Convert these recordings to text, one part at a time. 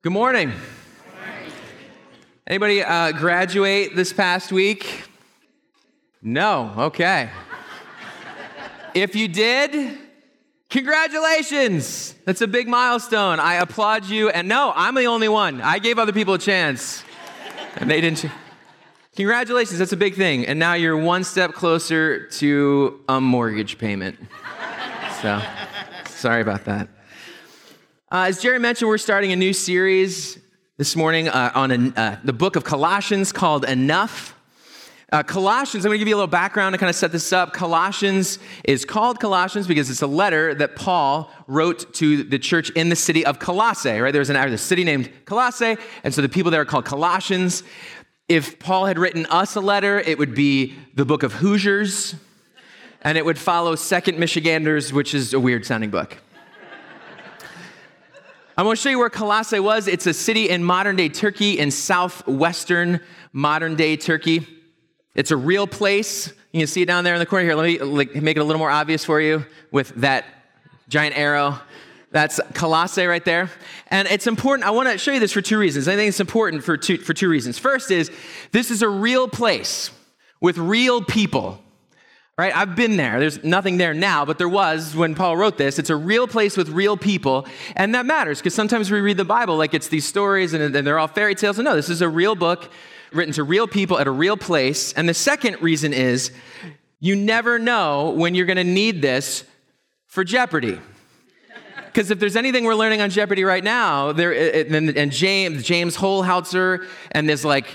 Good morning. Anybody uh, graduate this past week? No. Okay. if you did, congratulations. That's a big milestone. I applaud you. And no, I'm the only one. I gave other people a chance, and they didn't. Congratulations. That's a big thing. And now you're one step closer to a mortgage payment. So, sorry about that. Uh, as Jerry mentioned, we're starting a new series this morning uh, on a, uh, the book of Colossians called Enough. Uh, Colossians, I'm going to give you a little background to kind of set this up. Colossians is called Colossians because it's a letter that Paul wrote to the church in the city of Colossae, right? There's an a city named Colossae, and so the people there are called Colossians. If Paul had written us a letter, it would be the book of Hoosiers, and it would follow Second Michiganders, which is a weird sounding book. I want to show you where Colossae was. It's a city in modern day Turkey, in southwestern modern day Turkey. It's a real place. You can see it down there in the corner here. Let me like, make it a little more obvious for you with that giant arrow. That's Colossae right there. And it's important. I want to show you this for two reasons. I think it's important for two, for two reasons. First is this is a real place with real people right? I've been there. There's nothing there now, but there was when Paul wrote this. It's a real place with real people, and that matters because sometimes we read the Bible like it's these stories and, and they're all fairy tales. And no, this is a real book written to real people at a real place. And the second reason is you never know when you're going to need this for Jeopardy. Because if there's anything we're learning on Jeopardy right now, there and, and James James Holzhauer and this like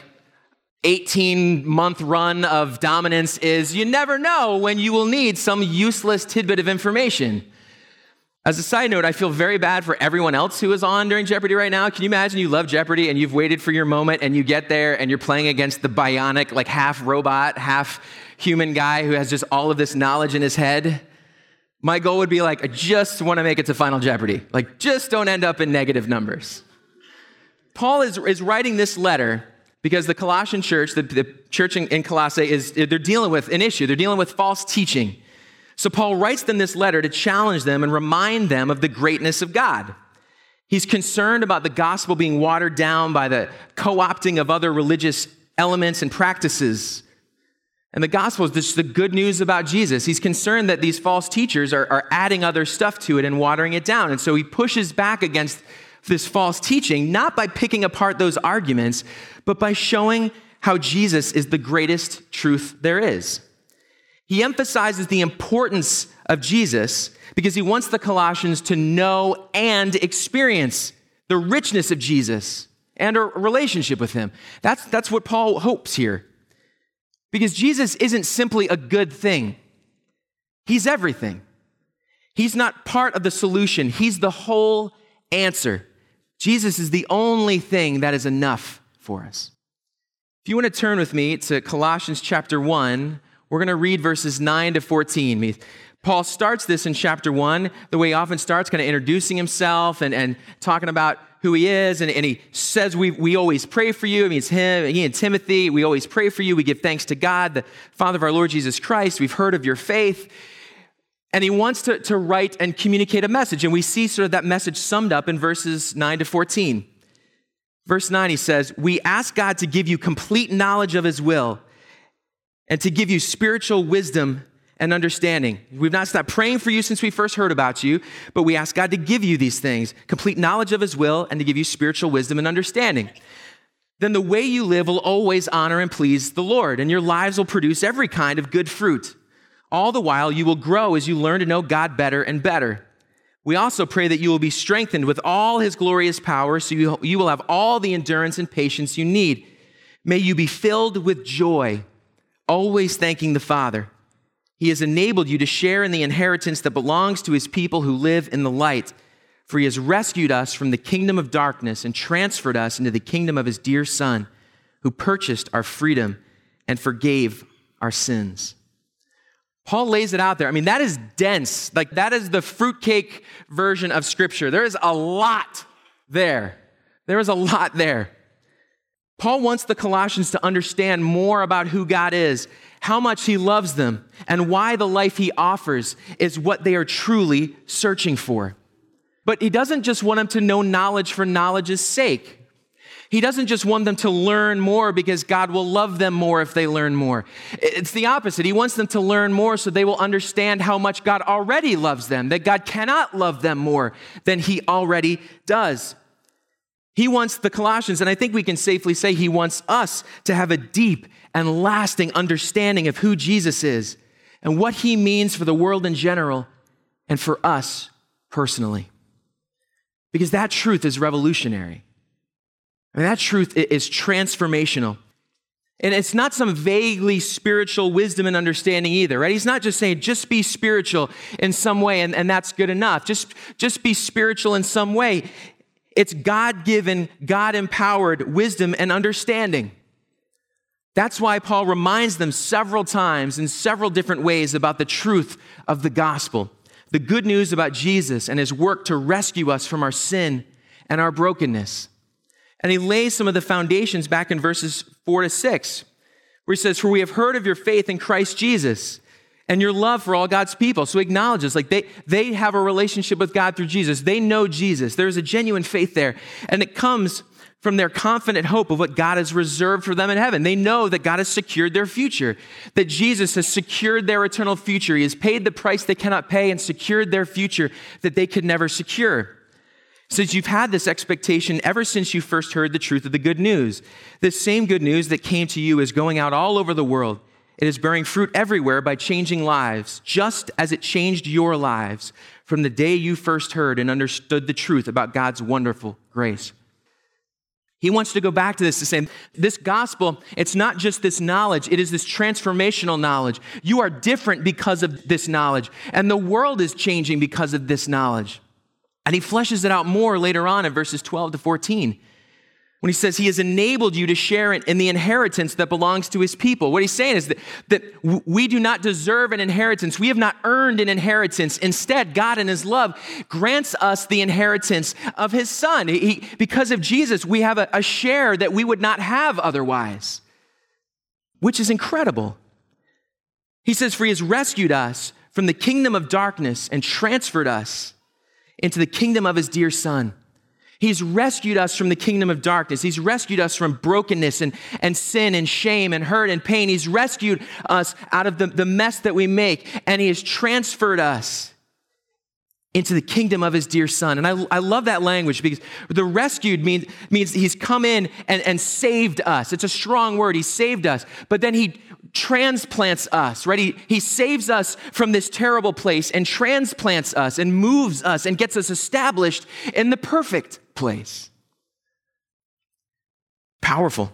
18 month run of dominance is you never know when you will need some useless tidbit of information. As a side note, I feel very bad for everyone else who is on during Jeopardy right now. Can you imagine you love Jeopardy and you've waited for your moment and you get there and you're playing against the bionic, like half robot, half human guy who has just all of this knowledge in his head? My goal would be like, I just want to make it to Final Jeopardy. Like, just don't end up in negative numbers. Paul is, is writing this letter because the Colossian church, the, the church in, in Colossae, is they're dealing with an issue. They're dealing with false teaching. So Paul writes them this letter to challenge them and remind them of the greatness of God. He's concerned about the gospel being watered down by the co opting of other religious elements and practices. And the gospel is just the good news about Jesus. He's concerned that these false teachers are, are adding other stuff to it and watering it down. And so he pushes back against this false teaching, not by picking apart those arguments, but by showing how Jesus is the greatest truth there is. He emphasizes the importance of Jesus because he wants the Colossians to know and experience the richness of Jesus and a relationship with him. That's, that's what Paul hopes here. Because Jesus isn't simply a good thing, he's everything. He's not part of the solution, he's the whole answer. Jesus is the only thing that is enough for us. If you want to turn with me to Colossians chapter 1, we're going to read verses 9 to 14. Paul starts this in chapter 1 the way he often starts, kind of introducing himself and, and talking about who he is. And, and he says, we, we always pray for you. I mean, it's him, he and Timothy. We always pray for you. We give thanks to God, the Father of our Lord Jesus Christ. We've heard of your faith. And he wants to, to write and communicate a message. And we see sort of that message summed up in verses 9 to 14. Verse 9, he says, We ask God to give you complete knowledge of his will and to give you spiritual wisdom and understanding. We've not stopped praying for you since we first heard about you, but we ask God to give you these things complete knowledge of his will and to give you spiritual wisdom and understanding. Then the way you live will always honor and please the Lord, and your lives will produce every kind of good fruit. All the while, you will grow as you learn to know God better and better. We also pray that you will be strengthened with all his glorious power so you, you will have all the endurance and patience you need. May you be filled with joy, always thanking the Father. He has enabled you to share in the inheritance that belongs to his people who live in the light. For he has rescued us from the kingdom of darkness and transferred us into the kingdom of his dear Son, who purchased our freedom and forgave our sins. Paul lays it out there. I mean, that is dense. Like, that is the fruitcake version of Scripture. There is a lot there. There is a lot there. Paul wants the Colossians to understand more about who God is, how much he loves them, and why the life he offers is what they are truly searching for. But he doesn't just want them to know knowledge for knowledge's sake. He doesn't just want them to learn more because God will love them more if they learn more. It's the opposite. He wants them to learn more so they will understand how much God already loves them, that God cannot love them more than He already does. He wants the Colossians, and I think we can safely say He wants us to have a deep and lasting understanding of who Jesus is and what He means for the world in general and for us personally. Because that truth is revolutionary. That truth is transformational. And it's not some vaguely spiritual wisdom and understanding either, right? He's not just saying, just be spiritual in some way, and, and that's good enough. Just, just be spiritual in some way. It's God given, God empowered wisdom and understanding. That's why Paul reminds them several times in several different ways about the truth of the gospel, the good news about Jesus and his work to rescue us from our sin and our brokenness. And he lays some of the foundations back in verses four to six, where he says, For we have heard of your faith in Christ Jesus and your love for all God's people. So he acknowledges, like they, they have a relationship with God through Jesus. They know Jesus. There's a genuine faith there. And it comes from their confident hope of what God has reserved for them in heaven. They know that God has secured their future, that Jesus has secured their eternal future. He has paid the price they cannot pay and secured their future that they could never secure since you've had this expectation ever since you first heard the truth of the good news. This same good news that came to you is going out all over the world. It is bearing fruit everywhere by changing lives, just as it changed your lives from the day you first heard and understood the truth about God's wonderful grace. He wants to go back to this to say, this gospel, it's not just this knowledge, it is this transformational knowledge. You are different because of this knowledge, and the world is changing because of this knowledge. And he fleshes it out more later on in verses 12 to 14 when he says he has enabled you to share in the inheritance that belongs to his people. What he's saying is that, that we do not deserve an inheritance. We have not earned an inheritance. Instead, God in his love grants us the inheritance of his son. He, because of Jesus, we have a, a share that we would not have otherwise, which is incredible. He says, For he has rescued us from the kingdom of darkness and transferred us into the kingdom of his dear son. He's rescued us from the kingdom of darkness. He's rescued us from brokenness and, and sin and shame and hurt and pain. He's rescued us out of the, the mess that we make, and He has transferred us into the kingdom of His dear Son. And I, I love that language because the rescued means, means He's come in and, and saved us. It's a strong word. He saved us. But then He transplants us, right? He, he saves us from this terrible place and transplants us and moves us and gets us established in the perfect place. Powerful.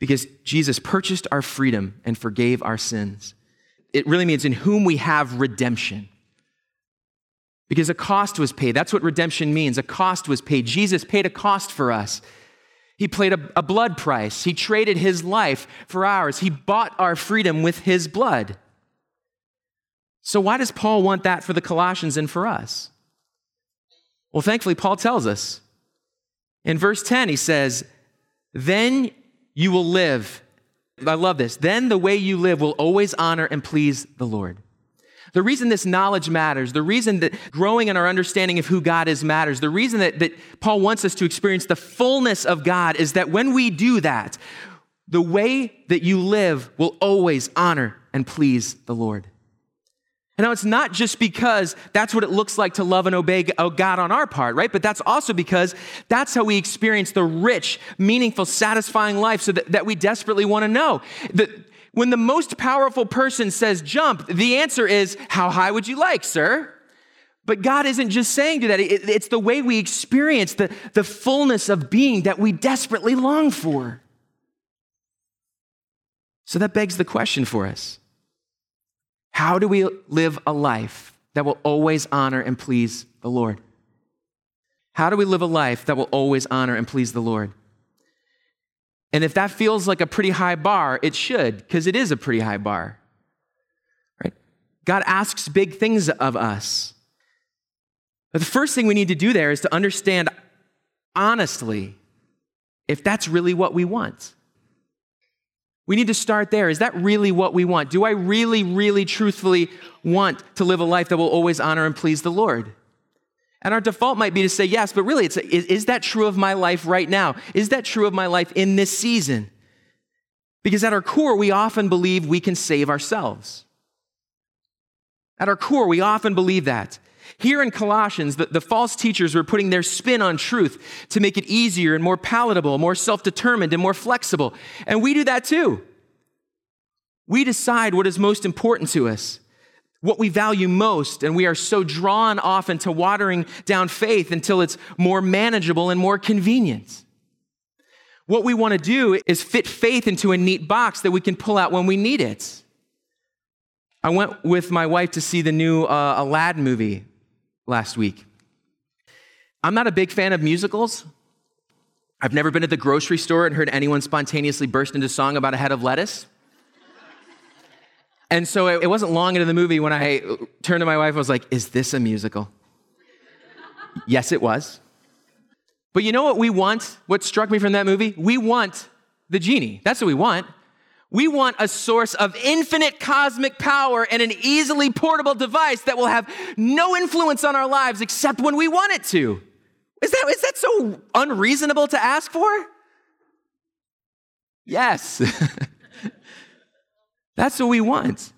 Because Jesus purchased our freedom and forgave our sins. It really means in whom we have redemption. Because a cost was paid. That's what redemption means. A cost was paid. Jesus paid a cost for us. He played a, a, blood price. He traded his life for ours. He bought our freedom with his blood. So, why does Paul want that for the Colossians and for us? Well, thankfully, Paul tells us. In verse 10, he says, Then you will live. I love this. Then the way you live will always honor and please the Lord. The reason this knowledge matters, the reason that growing in our understanding of who God is matters, the reason that, that Paul wants us to experience the fullness of God is that when we do that, the way that you live will always honor and please the Lord. And now it's not just because that's what it looks like to love and obey uh, God on our part, right? But that's also because that's how we experience the rich, meaningful, satisfying life so that, that we desperately want to know. The, when the most powerful person says jump, the answer is, How high would you like, sir? But God isn't just saying to that, it's the way we experience the, the fullness of being that we desperately long for. So that begs the question for us How do we live a life that will always honor and please the Lord? How do we live a life that will always honor and please the Lord? And if that feels like a pretty high bar, it should, because it is a pretty high bar. Right? God asks big things of us. But the first thing we need to do there is to understand honestly if that's really what we want. We need to start there. Is that really what we want? Do I really, really, truthfully want to live a life that will always honor and please the Lord? And our default might be to say yes, but really, it's a, is, is that true of my life right now? Is that true of my life in this season? Because at our core, we often believe we can save ourselves. At our core, we often believe that. Here in Colossians, the, the, false teachers were putting their spin on truth to make it easier and more palatable, more self determined, and more flexible. And we do that too. We decide what is most important to us, what we value most, and we are so drawn often to watering down faith until it's more manageable and more convenient. What we want to do is fit faith into a neat box that we can pull out when we need it. I went with my wife to see the new uh, Aladdin movie last week. I'm not a big fan of musicals. I've never been at the grocery store and heard anyone spontaneously burst into song about a head of lettuce. And so it, wasn't long into the movie when I turned to my wife, I was like, Is this a musical? yes, it was. But you know what we want? What struck me from that movie? We want the genie. That's what we want. We want a source of infinite cosmic power and an easily portable device that will have no influence on our lives except when we want it to. Is that, is that so unreasonable to ask for? Yes. That's what we want.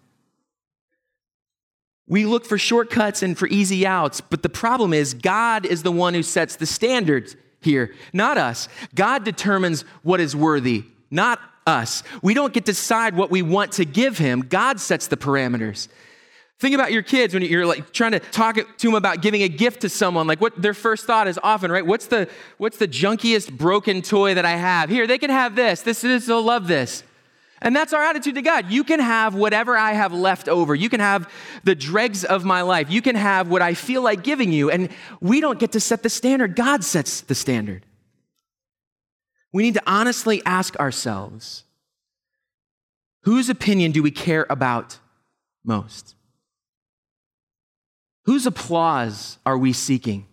We look for shortcuts and for easy outs, but the problem is God is the one who sets the standards here, not us. God determines what is worthy, not us. We don't get to decide what we want to give him. God sets the parameters. Think about your kids when you're like trying to talk to them about giving a gift to someone. Like what their first thought is often, right? What's the what's the junkiest broken toy that I have? Here, they can have this. This is they'll love this. And that's our attitude to God. You can have whatever I have left over. You can have the dregs of my life. You can have what I feel like giving you. And we don't get to set the standard. God sets the standard. We need to honestly ask ourselves whose opinion do we care about most? Whose applause are we seeking?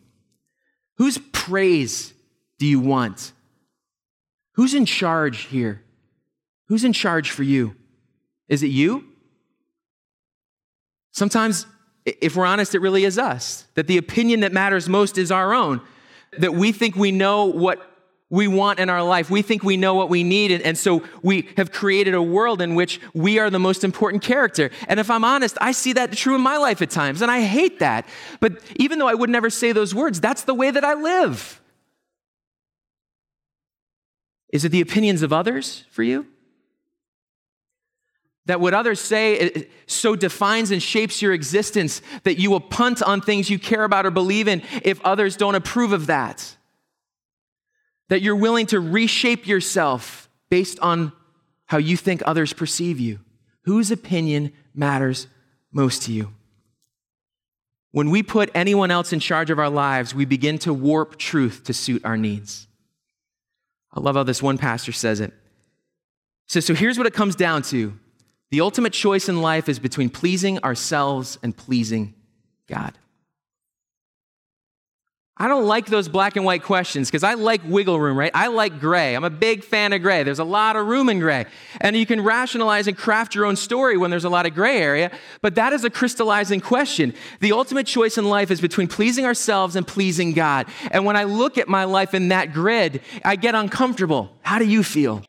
Whose praise do you want? Who's in charge here? Who's in charge for you? Is it you? Sometimes, if we're honest, it really is us. That the opinion that matters most is our own. That we think we know what we want in our life. We think we know what we need. And, so we have created a world in which we are the most important character. And if I'm honest, I see that true in my life at times. And I hate that. But even though I would never say those words, that's the way that I live. Is it the opinions of others for you? That what others say so defines and shapes your existence that you will punt on things you care about or believe in if others don't approve of that that you're willing to reshape yourself based on how you think others perceive you. Whose opinion matters most to you? When we put anyone else in charge of our lives, we begin to warp truth to suit our needs. I love how this one pastor says it. Says, So here's what it comes down to the ultimate choice in life is between pleasing ourselves and pleasing God. I don't like those black and white questions because I like wiggle room, right? I like gray. I'm a big fan of gray. There's a lot of room in gray. And you can rationalize and craft your own story when there's a lot of gray area, but that is a crystallizing question. The ultimate choice in life is between pleasing ourselves and pleasing God. And when I look at my life in that grid, I get uncomfortable. How do you feel?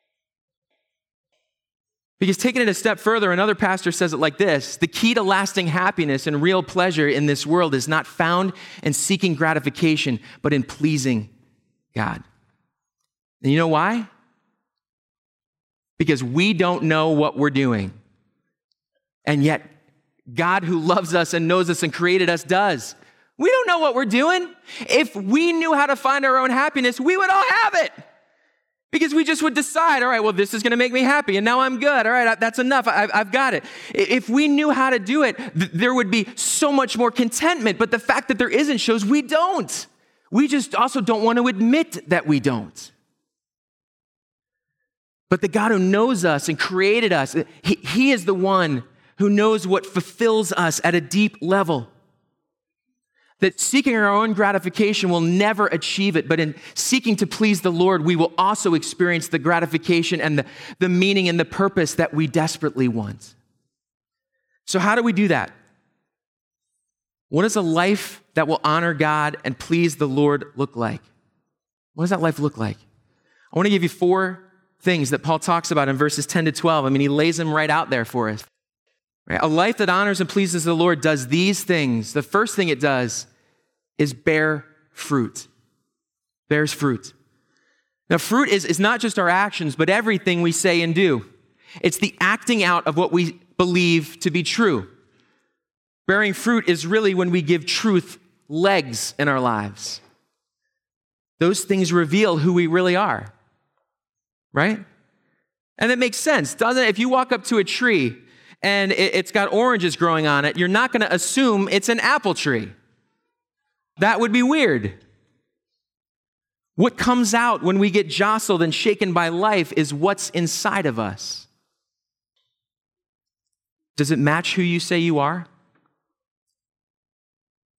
Because taking it a step further, another pastor says it like this The key to lasting happiness and real pleasure in this world is not found in seeking gratification, but in pleasing God. And you know why? Because we don't know what we're doing. And yet, God, who loves us and knows us and created us, does. We don't know what we're doing. If we knew how to find our own happiness, we would all have it. Because we just would decide, all right, well, this is going to make me happy, and now I'm good. All right, that's enough. I've, I've got it. If we knew how to do it, th- there would be so much more contentment. But the fact that there isn't shows we don't. We just also don't want to admit that we don't. But the God who knows us and created us, he, he is the one who knows what fulfills us at a deep level that seeking our own gratification will never achieve it, but in seeking to please the Lord, we will also experience the gratification and the, the meaning and the purpose that we desperately want. So, how do we do that? What does a life that will honor God and please the Lord look like? What does that life look like? I want to give you four things that Paul talks about in verses 10 to 12. I mean, he lays them right out there for us. A life that honors and pleases the Lord does these things. The first thing it does is bear fruit. Bears fruit. Now, fruit is, is not just our actions, but everything we say and do. It's the acting out of what we believe to be true. Bearing fruit is really when we give truth legs in our lives. Those things reveal who we really are, right? And it makes sense, doesn't it? If you walk up to a tree and it's got oranges growing on it, you're not going to assume it's an apple tree. That would be weird. What comes out when we get jostled and shaken by life is what's inside of us. Does it match who you say you are?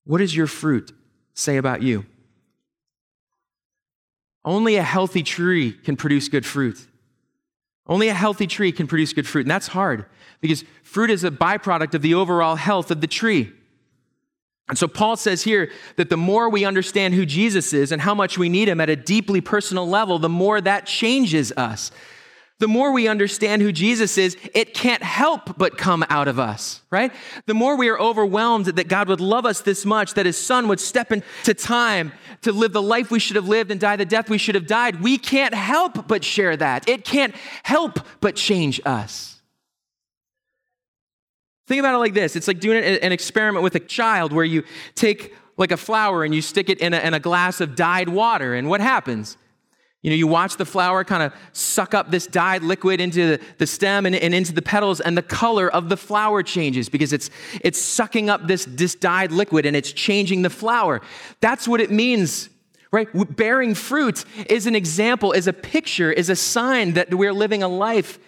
What does your fruit say about you? Only a healthy tree can produce good fruit. Only a healthy tree can produce good fruit. And that's hard because fruit is a byproduct of the overall health of the tree. And so Paul says here that the more we understand who Jesus is and how much we need him at a deeply personal level, the more that changes us. The more we understand who Jesus is, it can't help but come out of us, right? The more we are overwhelmed that God would love us this much, that his son would step into time to live the life we should have lived and die the death we should have died, we can't help but share that. It can't help but change us. Think about it like this it's like doing an experiment with a child where you take like a flower and you stick it in a, in a glass of dyed water, and what happens? You know, you watch the flower kind of suck up this dyed liquid into the, stem and, and, into the petals, and the color of the flower changes because it's, it's sucking up this, this dyed liquid and it's changing the flower. That's what it means, right? Bearing fruit is an example, is a picture, is a sign that we're living a life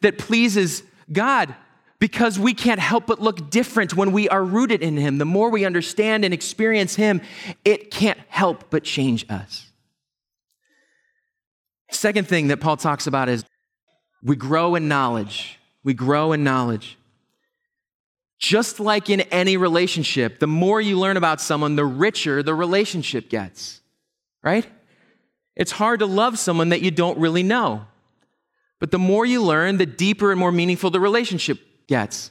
that pleases God because we can't help but look different when we are rooted in Him. The more we understand and experience Him, it can't help but change us. Second thing that Paul talks about is we grow in knowledge. We grow in knowledge. Just like in any relationship, the more you learn about someone, the richer the relationship gets, right? It's hard to love someone that you don't really know. But the more you learn, the deeper and more meaningful the relationship gets.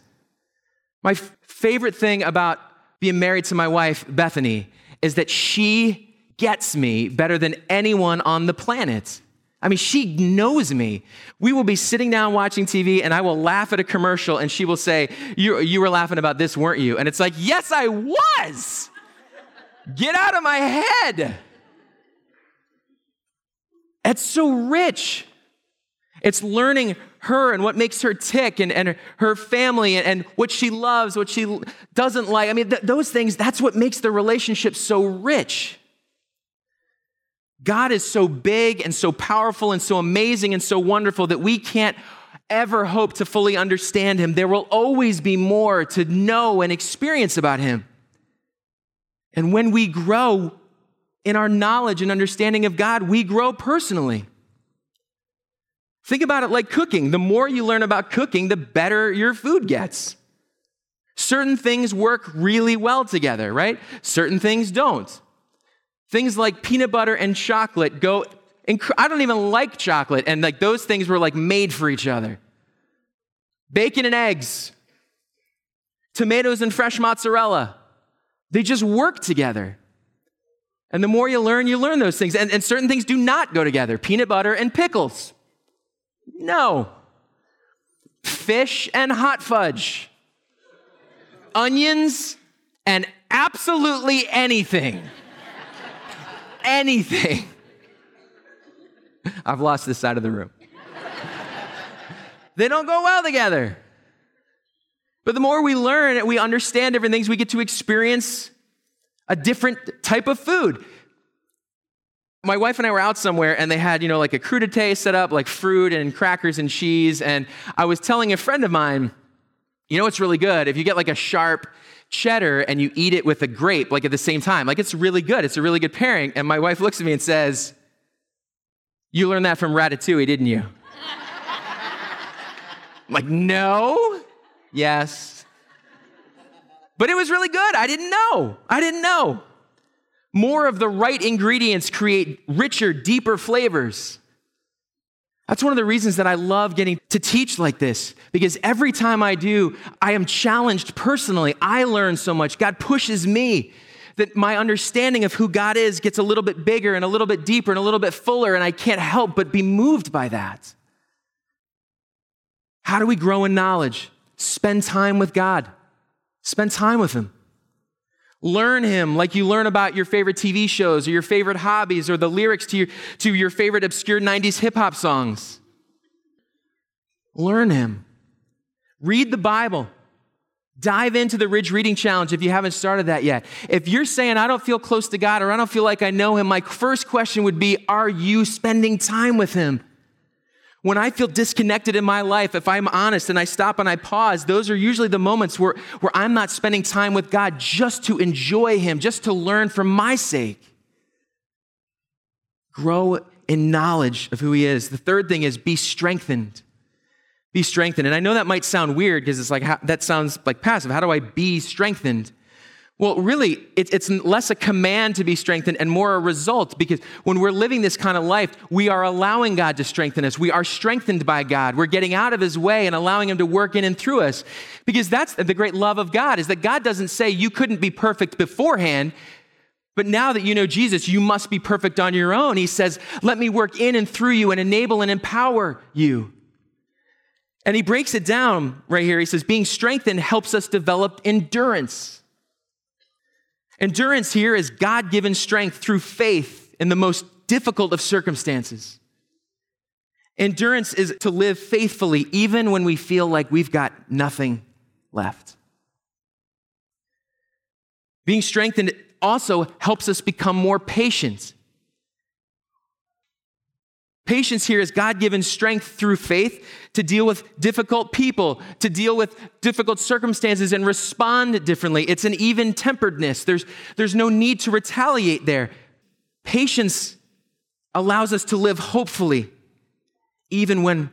My f- favorite thing about being married to my wife, Bethany, is that she gets me better than anyone on the planet. I mean, she knows me. We will be sitting down watching TV, and I will laugh at a commercial, and she will say, You, you were laughing about this, weren't you? And it's like, Yes, I was. Get out of my head. It's so rich. It's learning her and what makes her tick and, and her family and, and what she loves, what she doesn't like. I mean, th- those things, that's what makes the relationship so rich. God is so big and so powerful and so amazing and so wonderful that we can't ever hope to fully understand him. There will always be more to know and experience about him. And when we grow in our knowledge and understanding of God, we grow personally. Think about it like cooking. The more you learn about cooking, the better your food gets. Certain things work really well together, right? Certain things don't. Things like peanut butter and chocolate go, inc- I don't even like chocolate, and like those things were like made for each other. Bacon and eggs, tomatoes and fresh mozzarella, they just work together. And the more you learn, you learn those things. And, and certain things do not go together peanut butter and pickles. No. Fish and hot fudge. Onions and absolutely anything anything. I've lost this side of the room. they don't go well together. But the more we learn and we understand different things, we get to experience a different type of food. My wife and I were out somewhere and they had, you know, like a crudité set up, like fruit and crackers and cheese. And I was telling a friend of mine, you know what's really good? If you get like a sharp cheddar and you eat it with a grape, like at the same time. Like it's really good. It's a really good pairing. And my wife looks at me and says, You learned that from Ratatouille, didn't you? I'm like, no. Yes. But it was really good. I didn't know. I didn't know. More of the right ingredients create richer, deeper flavors. That's one of the reasons that I love getting to teach like this, because every time I do, I am challenged personally. I learn so much. God pushes me that my understanding of who God is gets a little bit bigger and a little bit deeper and a little bit fuller, and I can't help but be moved by that. How do we grow in knowledge? Spend time with God, spend time with Him. Learn him like you learn about your favorite TV shows or your favorite hobbies or the lyrics to your, to your favorite obscure 90s hip hop songs. Learn him. Read the Bible. Dive into the Ridge Reading Challenge if you haven't started that yet. If you're saying, I don't feel close to God or I don't feel like I know him, my first question would be, Are you spending time with him? When I feel disconnected in my life, if I'm honest and I stop and I pause, those are usually the moments where, where I'm not spending time with God just to enjoy Him, just to learn for my sake. Grow in knowledge of who He is. The third thing is be strengthened. Be strengthened. And I know that might sound weird because it's like, that sounds like passive. How do I be strengthened? Well, really, it's less a command to be strengthened and more a result because when we're living this kind of life, we are allowing God to strengthen us. We are strengthened by God. We're getting out of His way and allowing Him to work in and through us. Because that's the great love of God is that God doesn't say you couldn't be perfect beforehand, but now that you know Jesus, you must be perfect on your own. He says, let me work in and through you and enable and empower you. And He breaks it down right here. He says, being strengthened helps us develop endurance. Endurance here is God given strength through faith in the most difficult of circumstances. Endurance is to live faithfully even when we feel like we've got nothing left. Being strengthened also helps us become more patient Patience here is God given strength through faith to deal with difficult people, to deal with difficult circumstances and respond differently. It's an even temperedness. There's, there's no need to retaliate there. Patience allows us to live hopefully, even when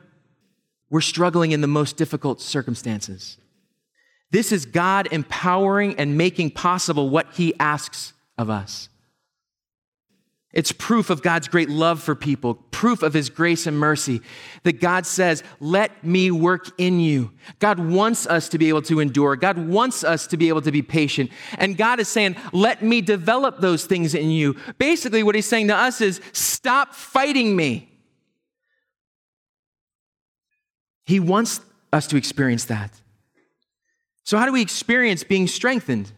we're struggling in the most difficult circumstances. This is God empowering and making possible what He asks of us. It's proof of God's great love for people, proof of his grace and mercy that God says, Let me work in you. God wants us to be able to endure. God wants us to be able to be patient. And God is saying, Let me develop those things in you. Basically, what he's saying to us is, Stop fighting me. He wants us to experience that. So, how do we experience being strengthened?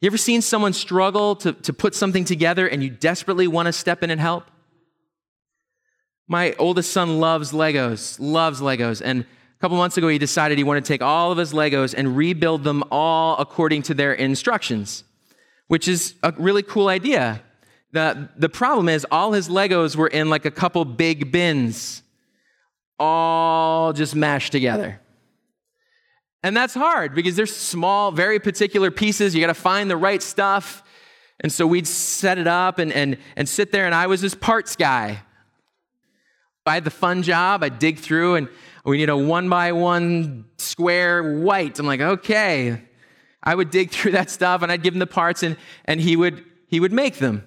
You ever seen someone struggle to, to put something together and you desperately want to step in and help? My oldest son loves Legos, loves Legos. And a couple months ago, he decided he wanted to take all of his Legos and rebuild them all according to their instructions, which is a really cool idea. The, the problem is, all his Legos were in like a couple big bins, all just mashed together. And that's hard because they're small, very particular pieces. You got to find the right stuff. And so we'd set it up and, and, and sit there, and I was this parts guy. I had the fun job. I'd dig through, and we need a one by one square white. I'm like, okay. I would dig through that stuff, and I'd give him the parts, and, and he, would, he would make them.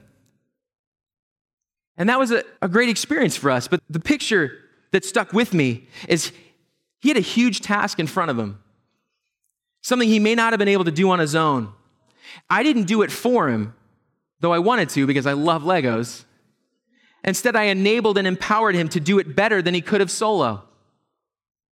And that was a, a great experience for us. But the picture that stuck with me is he had a huge task in front of him something he may not have been able to do on his own. I didn't do it for him, though I wanted to because I love Legos. Instead, I enabled and empowered him to do it better than he could have solo.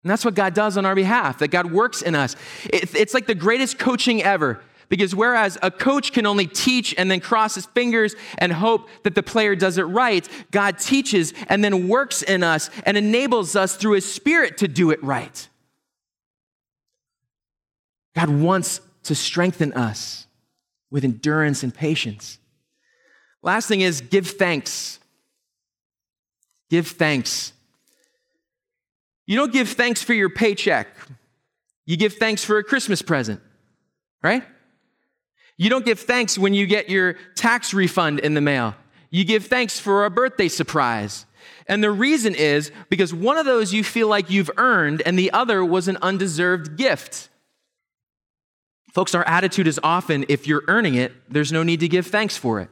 And that's what God does on our behalf, that God works in us. It's like the greatest coaching ever. Because whereas a coach can only teach and then cross his fingers and hope that the player does it right, God teaches and then works in us and enables us through his spirit to do it right. God wants to strengthen us with endurance and patience. Last thing is give thanks. Give thanks. You don't give thanks for your paycheck. You give thanks for a Christmas present, right? You don't give thanks when you get your tax refund in the mail. You give thanks for a birthday surprise. And the reason is because one of those you feel like you've earned, and the other was an undeserved gift. Folks, our attitude is often if you're earning it, there's no need to give thanks for it.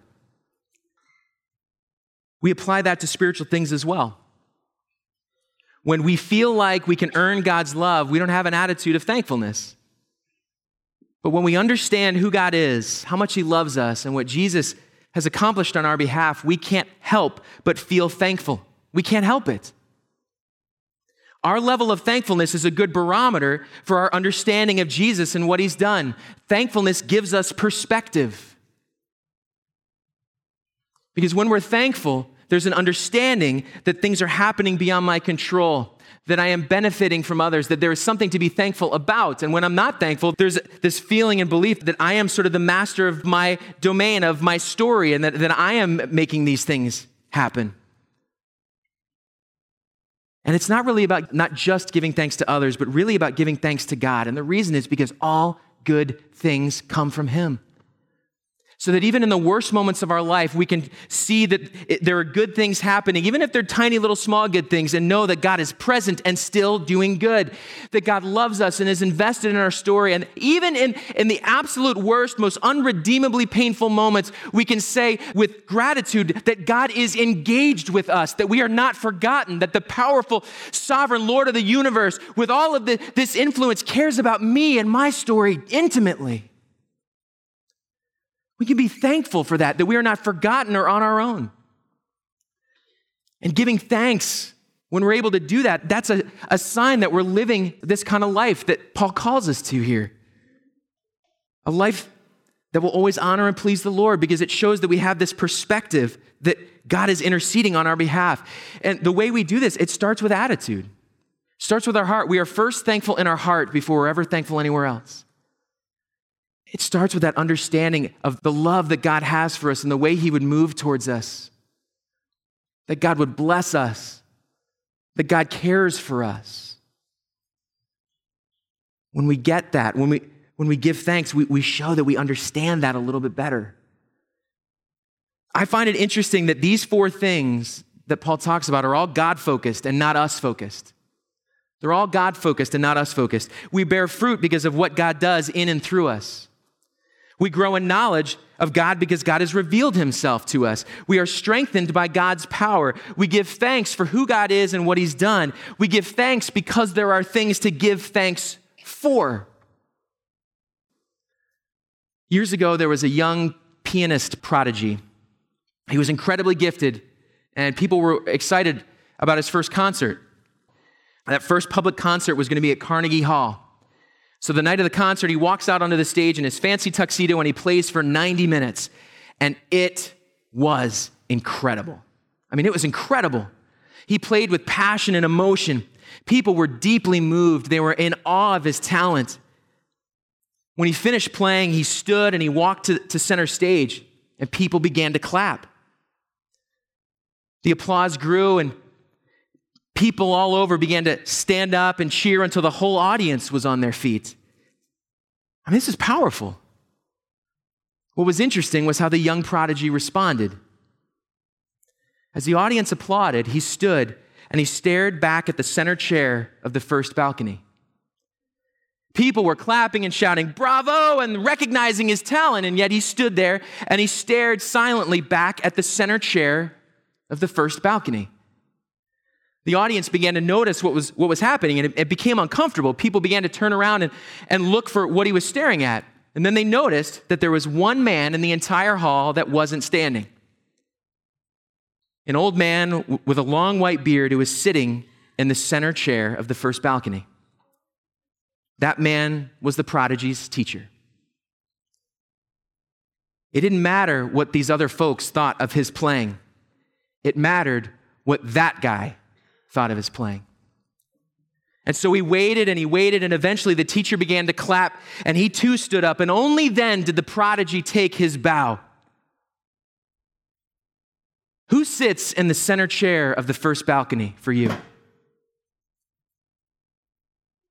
We apply that to spiritual things as well. When we feel like we can earn God's love, we don't have an attitude of thankfulness. But when we understand who God is, how much He loves us, and what Jesus has accomplished on our behalf, we can't help but feel thankful. We can't help it. Our level of thankfulness is a good barometer for our understanding of Jesus and what he's done. Thankfulness gives us perspective. Because when we're thankful, there's an understanding that things are happening beyond my control, that I am benefiting from others, that there is something to be thankful about. And when I'm not thankful, there's this feeling and belief that I am sort of the master of my domain, of my story, and that, that I am making these things happen. And it's not really about not just giving thanks to others, but really about giving thanks to God. And the reason is because all good things come from Him so that even in the worst moments of our life, we can see that there are good things happening, even if they're tiny little small good things, and know that God is present and still doing good, that God loves us and is invested in our story. And even in, in the absolute worst, most unredeemably painful moments, we can say with gratitude that God is engaged with us, that we are not forgotten, that the powerful, sovereign Lord of the universe, with all of the, this influence, cares about me and my story intimately. We can be thankful for that, that we are not forgotten or on our own. And giving thanks when we're able to do that, that's a, a sign that we're living this kind of life that Paul calls us to here. A life that will always honor and please the Lord because it shows that we have this perspective that God is interceding on our behalf. And the way we do this, it starts with attitude. It starts with our heart. We are first thankful in our heart before we're ever thankful anywhere else. It starts with that understanding of the love that God has for us and the way He would move towards us, that God would bless us, that God cares for us. When we get that, when we, when we give thanks, we, we show that we understand that a little bit better. I find it interesting that these four things that Paul talks about are all God focused and not us focused. They're all God focused and not us focused. We bear fruit because of what God does in and through us. We grow in knowledge of God because God has revealed himself to us. We are strengthened by God's power. We give thanks for who God is and what he's done. We give thanks because there are things to give thanks for. Years ago, there was a young pianist prodigy. He was incredibly gifted, and people were excited about his first concert. That first public concert was going to be at Carnegie Hall. So the night of the concert, he walks out onto the stage in his fancy tuxedo and he plays for 90 minutes. And it was incredible. I mean, it was incredible. He played with passion and emotion. People were deeply moved, they were in awe of his talent. When he finished playing, he stood and he walked to, to center stage, and people began to clap. The applause grew, and people all over began to stand up and cheer until the whole audience was on their feet. I mean, this is powerful. What was interesting was how the young prodigy responded. As the audience applauded, he stood and he stared back at the center chair of the first balcony. People were clapping and shouting, Bravo, and recognizing his talent, and yet he stood there and he stared silently back at the center chair of the first balcony the audience began to notice what was, what was happening and it, it, became uncomfortable. People began to turn around and, and look for what he was staring at. And then they noticed that there was one man in the entire hall that wasn't standing an old man w- with a long white beard who was sitting in the center chair of the first balcony. That man was the prodigy's teacher. It didn't matter what these other folks thought of his playing, it mattered what that guy thought of his playing. And so he waited and he waited, and eventually the teacher began to clap, and he too stood up, and only then did the prodigy take his bow. Who sits in the center chair of the first balcony for you?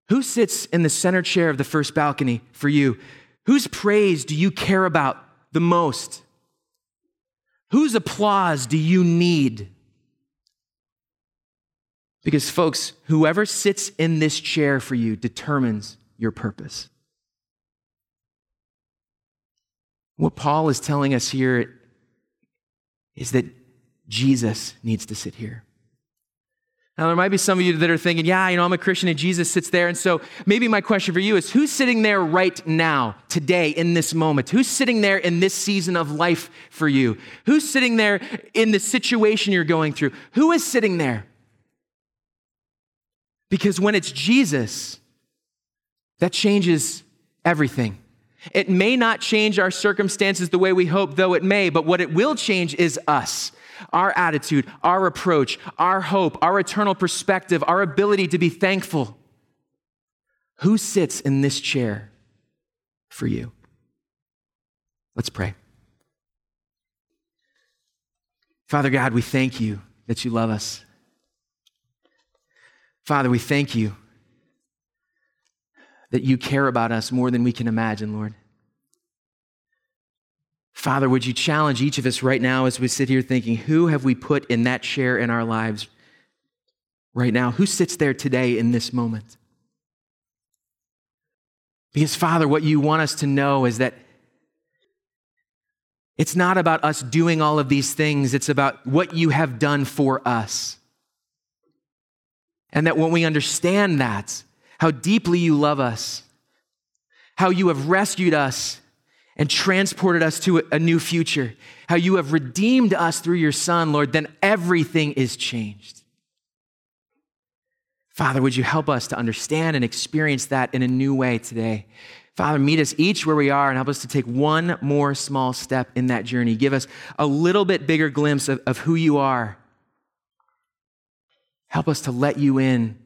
Who sits in the center chair of the first balcony for you? Whose praise do you care about the most? Whose applause do you need? Because, folks, whoever sits in this chair for you determines your purpose. What Paul is telling us here is that Jesus needs to sit here. Now, there might be some of you that are thinking, yeah, you know, I'm a Christian and Jesus sits there. And so maybe my question for you is who's sitting there right now, today, in this moment? Who's sitting there in this season of life for you? Who's sitting there in the situation you're going through? Who is sitting there? Because when it's Jesus, that changes everything. It may not change our circumstances the way we hope, though it may, but what it will change is us our attitude, our approach, our hope, our eternal perspective, our ability to be thankful. Who sits in this chair for you? Let's pray. Father God, we thank you that you love us. Father, we thank you that you care about us more than we can imagine, Lord. Father, would you challenge each of us right now as we sit here thinking, who have we put in that chair in our lives right now? Who sits there today in this moment? Because, Father, what you want us to know is that it's not about us doing all of these things, it's about what you have done for us. And that when we understand that, how deeply you love us, how you have rescued us and transported us to a new future, how you have redeemed us through your Son, Lord, then everything is changed. Father, would you help us to understand and experience that in a new way today? Father, meet us each where we are and help us to take one more small step in that journey. Give us a little bit bigger glimpse of, of who you are. Help us to let you in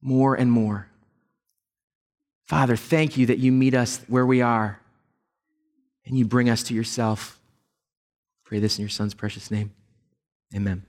more and more. Father, thank you that you meet us where we are and you bring us to yourself. Pray this in your son's precious name. Amen.